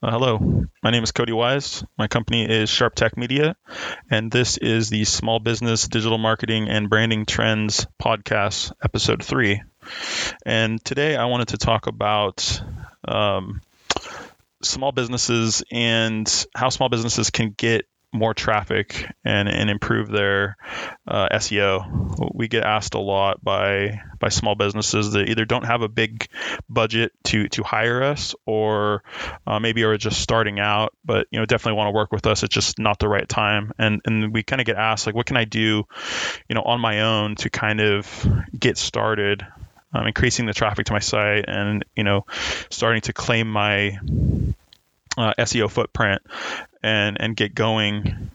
Uh, hello, my name is Cody Wise. My company is Sharp Tack Media, and this is the Small Business Digital Marketing and Branding Trends podcast, episode three. And today I wanted to talk about um, small businesses and how small businesses can get more traffic and, and improve their uh, SEO. We get asked a lot by by small businesses that either don't have a big budget to to hire us or uh, maybe are just starting out, but you know definitely want to work with us. It's just not the right time, and and we kind of get asked like, what can I do, you know, on my own to kind of get started. Um, increasing the traffic to my site and you know starting to claim my uh, SEO footprint and and get going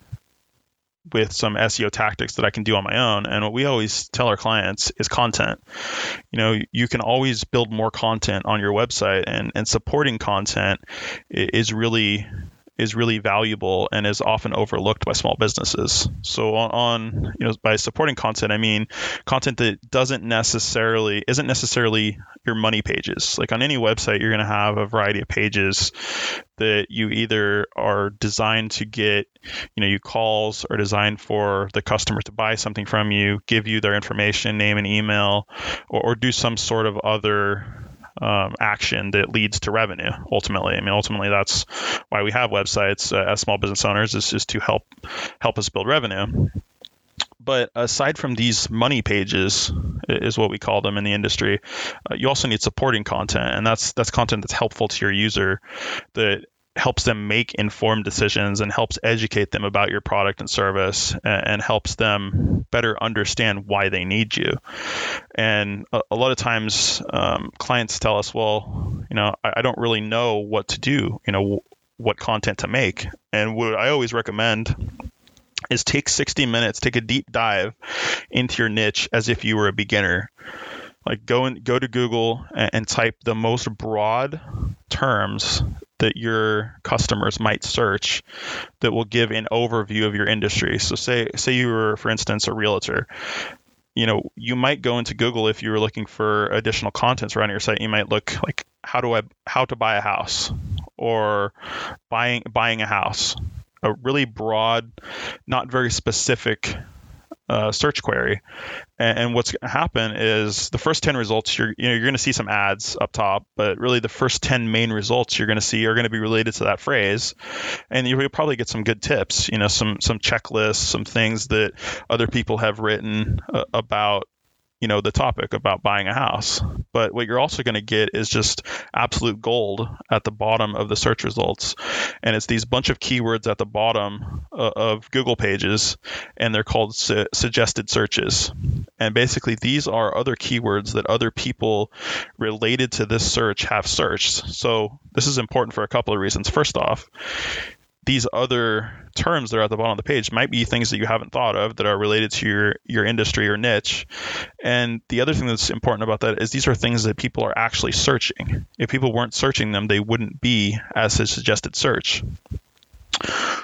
with some SEO tactics that I can do on my own. And what we always tell our clients is content. You know, you can always build more content on your website and, and supporting content is really is really valuable and is often overlooked by small businesses. So on, on, you know by supporting content, I mean content that doesn't necessarily isn't necessarily your money pages. Like on any website, you're going to have a variety of pages that you either are designed to get, you know, you calls are designed for the customer to buy something from you, give you their information, name and email, or, or do some sort of other um, action that leads to revenue ultimately. I mean, ultimately, that's why we have websites uh, as small business owners is just to help help us build revenue. But aside from these money pages, is what we call them in the industry, uh, you also need supporting content, and that's that's content that's helpful to your user that helps them make informed decisions and helps educate them about your product and service and, and helps them better understand why they need you. And a, a lot of times, um, clients tell us, well, you know, I, I, don't really know what to do, you know, w- what content to make. And what I always recommend is take 60 minutes, take a deep dive into your niche as if you were a beginner like go and go to Google and, and, type the most broad terms that your customers might search that will give an overview of your industry. So say say you were, for instance, a realtor. You know, you might go into Google if you were looking for additional content around your site. You might look like how do I how to buy a house or buying buying a house. A really broad, not very specific uh, search query. And, and what's going to happen is the first 10 results, you're, you know, you're going to see some ads up top, but really the first 10 main results you're going to see are going to be related to that phrase. And you'll probably get some good tips, you know, some, some checklists, some things that other people have written uh, about you know the topic about buying a house. But what you're also going to get is just absolute gold at the bottom of the search results. And it's these bunch of keywords at the bottom uh, of google pages and they're called su- suggested searches. And basically these are other keywords that other people related to this search have searched. So this is important for a couple of reasons. First off these other terms that are at the bottom of the page might be things that you haven't thought of that are related to your your industry or niche. And the other thing that's important about that is these are things that people are actually searching. If people weren't searching them, they wouldn't be as a suggested search.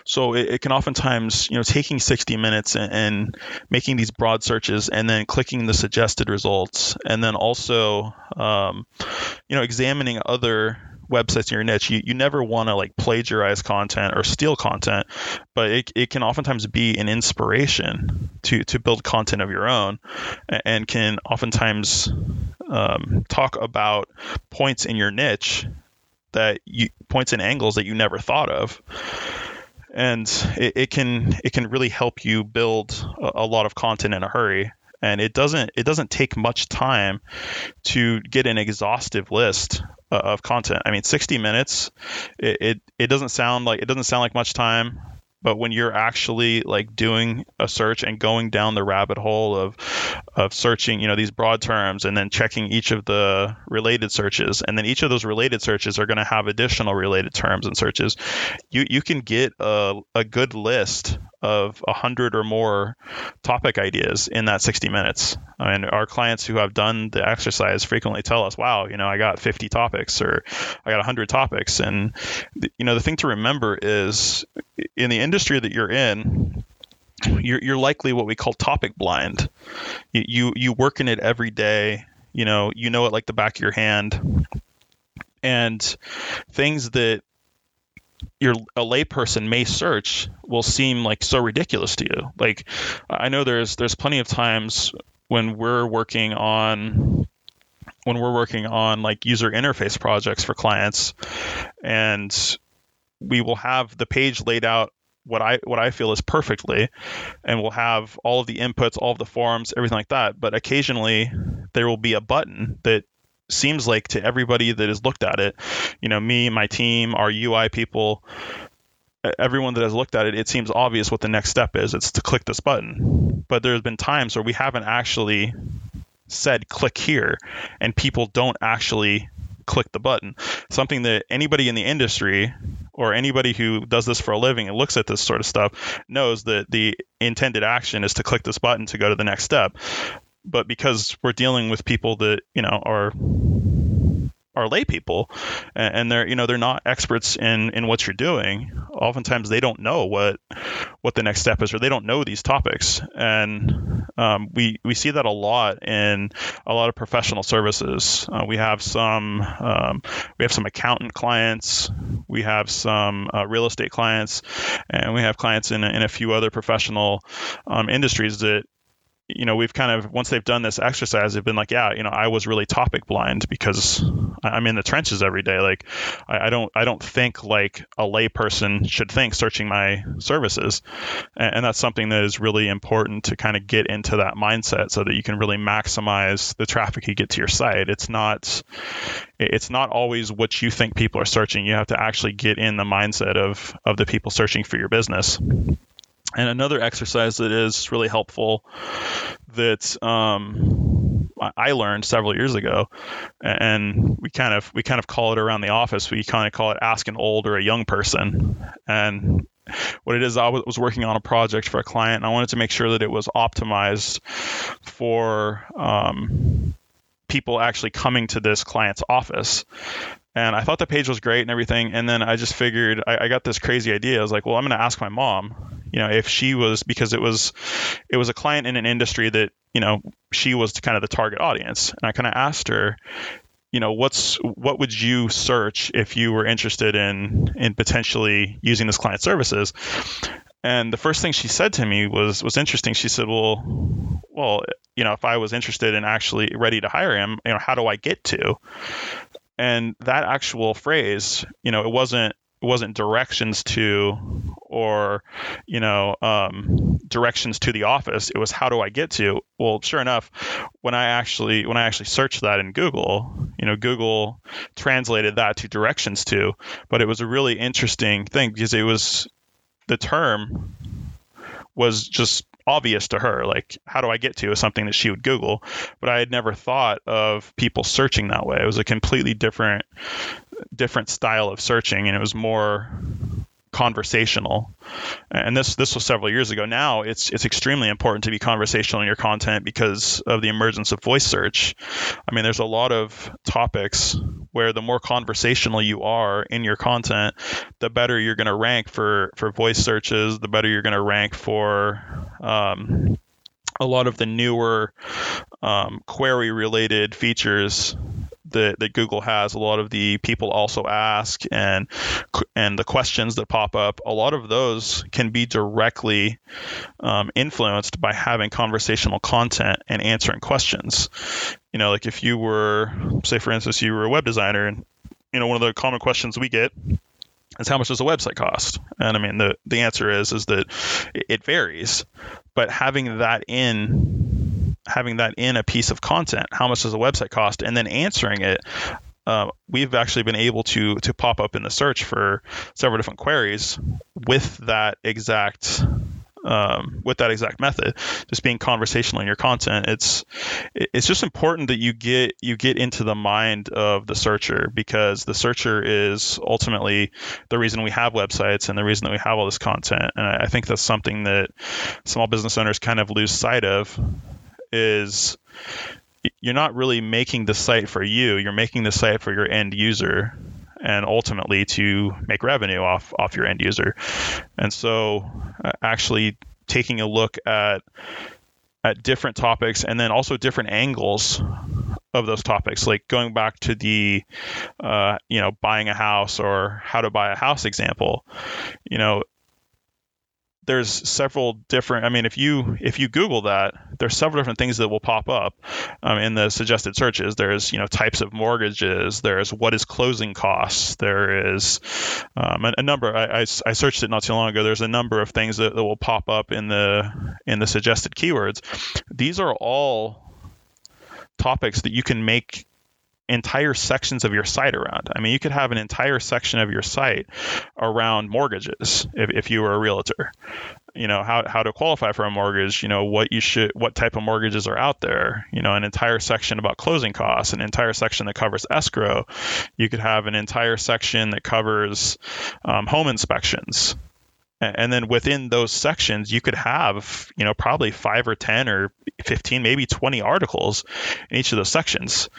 So it, it, can oftentimes, you know, taking 60 minutes and, and, making these broad searches and then clicking the suggested results and then also, um, you know, examining other websites in your niche, you, you never want to like plagiarize content or steal content, but it, it can oftentimes be an inspiration to, to build content of your own and can oftentimes um, talk about points in your niche that you points and angles that you never thought of. And it, it, can it can really help you build a, a, lot of content in a hurry and it doesn't it doesn't take much time to get an exhaustive list uh, of content. I mean, 60 minutes. It, it it doesn't sound like it doesn't sound like much time, but when you're actually like doing a search and going down the rabbit hole of of searching you know these broad terms and then checking each of the related searches and then each of those related searches are going to have additional related terms and searches you you can get a, a good list of a hundred or more topic ideas in that 60 minutes. I mean, our clients who have done the exercise frequently tell us, "Wow, you know, I got 50 topics or I got 100 topics." And you know, the thing to remember is in the industry that you're in, you're, you're likely what we call topic blind. You, you you work in it every day. You know, you know it like the back of your hand. And things that your a layperson may search will seem like so ridiculous to you. Like I know there's there's plenty of times when we're working on when we're working on like user interface projects for clients and we will have the page laid out what I what I feel is perfectly, and we'll have all of the inputs, all of the forms, everything like that. But occasionally there will be a button that seems like to everybody that has looked at it, you know, me, my team, our UI people, everyone that has looked at it, it seems obvious what the next step is. It's to click this button. But there's been times where we haven't actually said click here, and people don't actually click the button. Something that anybody in the industry or anybody who does this for a living and looks at this sort of stuff knows that the intended action is to click this button to go to the next step. But because we're dealing with people that, you know, are are lay people and they're you know they're not experts in in what you're doing oftentimes they don't know what what the next step is or they don't know these topics. And um, we we see that a lot in a lot of professional services. Uh, we have some um, we have some accountant clients we have some uh, real estate clients and we have clients in, in a few other professional um, industries that you know, we've kind of once they've done this exercise, they've been like, yeah, you know, I was really topic blind because I'm in the trenches every day. Like, I, I don't, I don't think like a layperson should think searching my services, and, and, that's something that is really important to kind of get into that mindset so that you can really maximize the traffic you get to your site. It's not, it's not always what you think people are searching. You have to actually get in the mindset of of the people searching for your business. And another exercise that is really helpful that um, I learned several years ago, and we kind of we kind of call it around the office. We kind of call it ask an old or a young person. And what it is, I was working on a project for a client, and I wanted to make sure that it was optimized for um, people actually coming to this client's office and I thought the page was great and everything. And then I just figured I, I got this crazy idea. I was like, well, I'm going to ask my mom, you know, if she was because it was it was a client in an industry that you know she was kind of the target audience, and I kind of asked her, you know, what's what would you search if you were interested in in potentially using this client services? And the first thing she said to me was was interesting. She said, "Well, well, you know, if I was interested in actually ready to hire him, you know, how do I get to?" and that actual phrase you know it wasn't it wasn't directions to or you know um, directions to the office it was how do i get to well sure enough when i actually when i actually searched that in google you know google translated that to directions to but it was a really interesting thing because it was the term was just obvious to her. Like, how do I get to is something that she would Google, but I had never thought of people searching that way. It was a completely different, different style of searching, and it was more conversational. And this this was several years ago. Now it's it's extremely important to be conversational in your content because of the emergence of voice search. I mean, there's a lot of topics where the more conversational you are in your content, the better you're going to rank for for voice searches. The better you're going to rank for um, a lot of the newer um, query related features that, that Google has, a lot of the people also ask and and the questions that pop up, a lot of those can be directly um, influenced by having conversational content and answering questions. You know, like if you were, say for instance, you were a web designer, and you know one of the common questions we get is how much does a website cost? And I mean the the answer is is that it varies, but having that in having that in a piece of content. How much does a website cost? And then answering it. Uh, we've actually been able to to pop up in the search for several different queries with that exact um, with that exact method, just being conversational in your content. It's it's just important that you get you get into the mind of the searcher because the searcher is ultimately the reason we have websites and the reason that we have all this content. And I think that's something that small business owners kind of lose sight of is you're not really making the site for you you're making the site for your end user and ultimately to make revenue off off your end user. And so uh, actually taking a look at at different topics and then also different angles of those topics, like going back to the, uh, you know, buying a house or how to buy a house example, you know, there's several different i mean if you if you google that there's several different things that will pop up um, in the suggested searches. There's you know types of mortgages. There's what is closing costs. There is um, a, a, number. I, I, I, searched it not too long ago. There's a number of things that, that will pop up in the in the suggested keywords. These are all topics that you can make entire sections of your site around. I mean, you could have an entire section of your site around mortgages if, if you were a realtor. You know, how, how to qualify for a mortgage, you know, what you should, what type of mortgages are out there, you know, an entire section about closing costs, an entire section that covers escrow. You could have an entire section that covers um, home inspections and then within those sections you could have you know probably five or ten or 15 maybe 20 articles in each of those sections.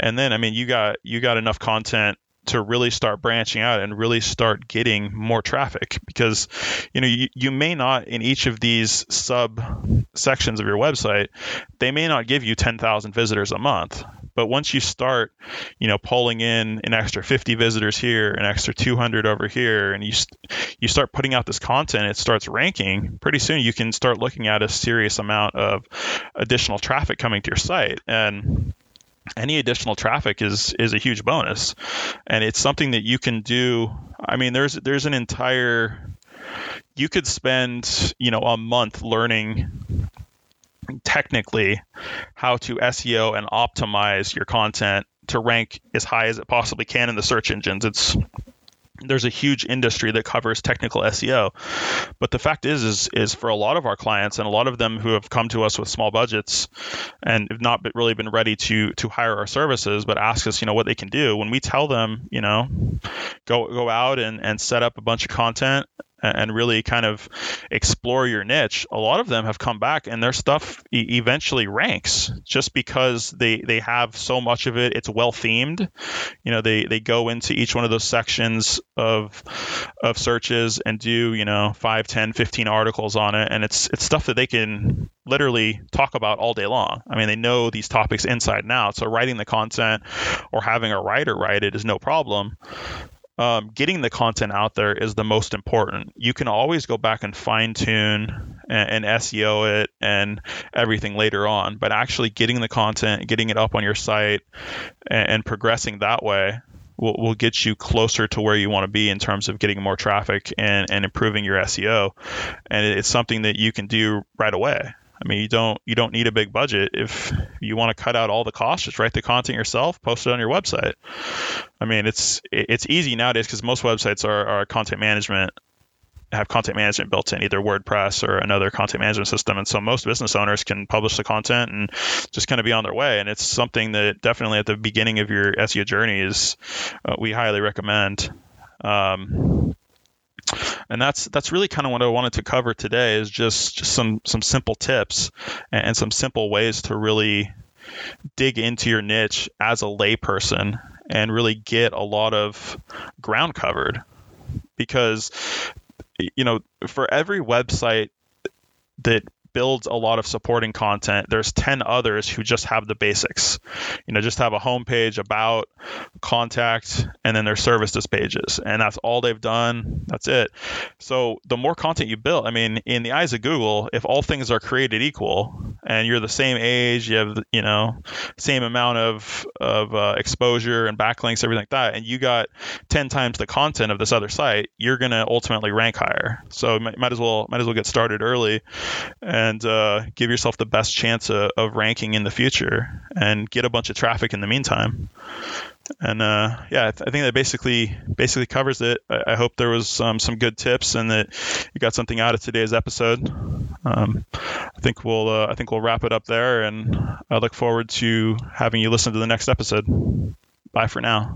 And then i mean you got you got enough content to really start branching out and really start getting more traffic because you know you, you may not in each of these sub sections of your website they may not give you 10,000 visitors a month but once you start, you know, pulling in an extra 50 visitors here, an extra 200 over here, and you you start putting out this content, it starts ranking. Pretty soon, you can start looking at a serious amount of additional traffic coming to your site, and any additional traffic is is a huge bonus, and it's something that you can do. I mean, there's there's an entire you could spend you know a month learning technically how to SEO and optimize your content to rank as high as it possibly can in the search engines. It's there's a huge industry that covers technical SEO. But the fact is, is, is for a lot of our clients and a lot of them who have come to us with small budgets and have not really been ready to to hire our services, but ask us, you know, what they can do. When we tell them, you know, go go out and, and set up a bunch of content and really kind of explore your niche, a lot of them have come back and their stuff e- eventually ranks just because they they have so much of it. It's well themed. You know, they they go into each one of those sections of of searches and do, you know, 5, 10, 15 articles on it and it's it's stuff that they can literally talk about all day long. I mean, they know these topics inside and out. So writing the content or having a writer write it is no problem um, getting the content out there is the most important. You can always go back and fine tune and, and, SEO it and everything later on, but actually getting the content, getting it up on your site, and, and progressing that way will, will get you closer to where you want to be in terms of getting more traffic and, and improving your SEO. And it's something that you can do right away. I mean, you don't you don't need a big budget if you want to cut out all the costs. Just write the content yourself, post it on your website. I mean, it's it's easy nowadays because most websites are, are content management have content management built in, either WordPress or another content management system. And so most business owners can publish the content and just kind of be on their way. And it's something that definitely at the beginning of your SEO journey is uh, we highly recommend. Um, and that's that's really kind of what I wanted to cover today is just, just some some simple tips and, and some simple ways to really dig into your niche as a layperson and really get a lot of ground covered. Because you know for every website that builds a lot of supporting content. There's 10 others who just have the basics. You know, just have a homepage about contact and then their services pages. And that's all they've done. That's it. So the more content you build, I mean, in the eyes of Google, if all things are created equal and you're the same age, you have, you know, same amount of, of uh, exposure and backlinks, everything like that, and you got 10 times the content of this other site, you're going to ultimately rank higher. So might as well, might as well get started early and uh, give yourself the best chance of, of, ranking in the future and get a bunch of traffic in the meantime. And uh, yeah, I, th- I, think that basically basically covers it. I, I hope there was um, some good tips and that you got something out of today's episode. Um, I think we'll uh, I think we'll wrap it up there, and I look forward to having you listen to the next episode. Bye for now.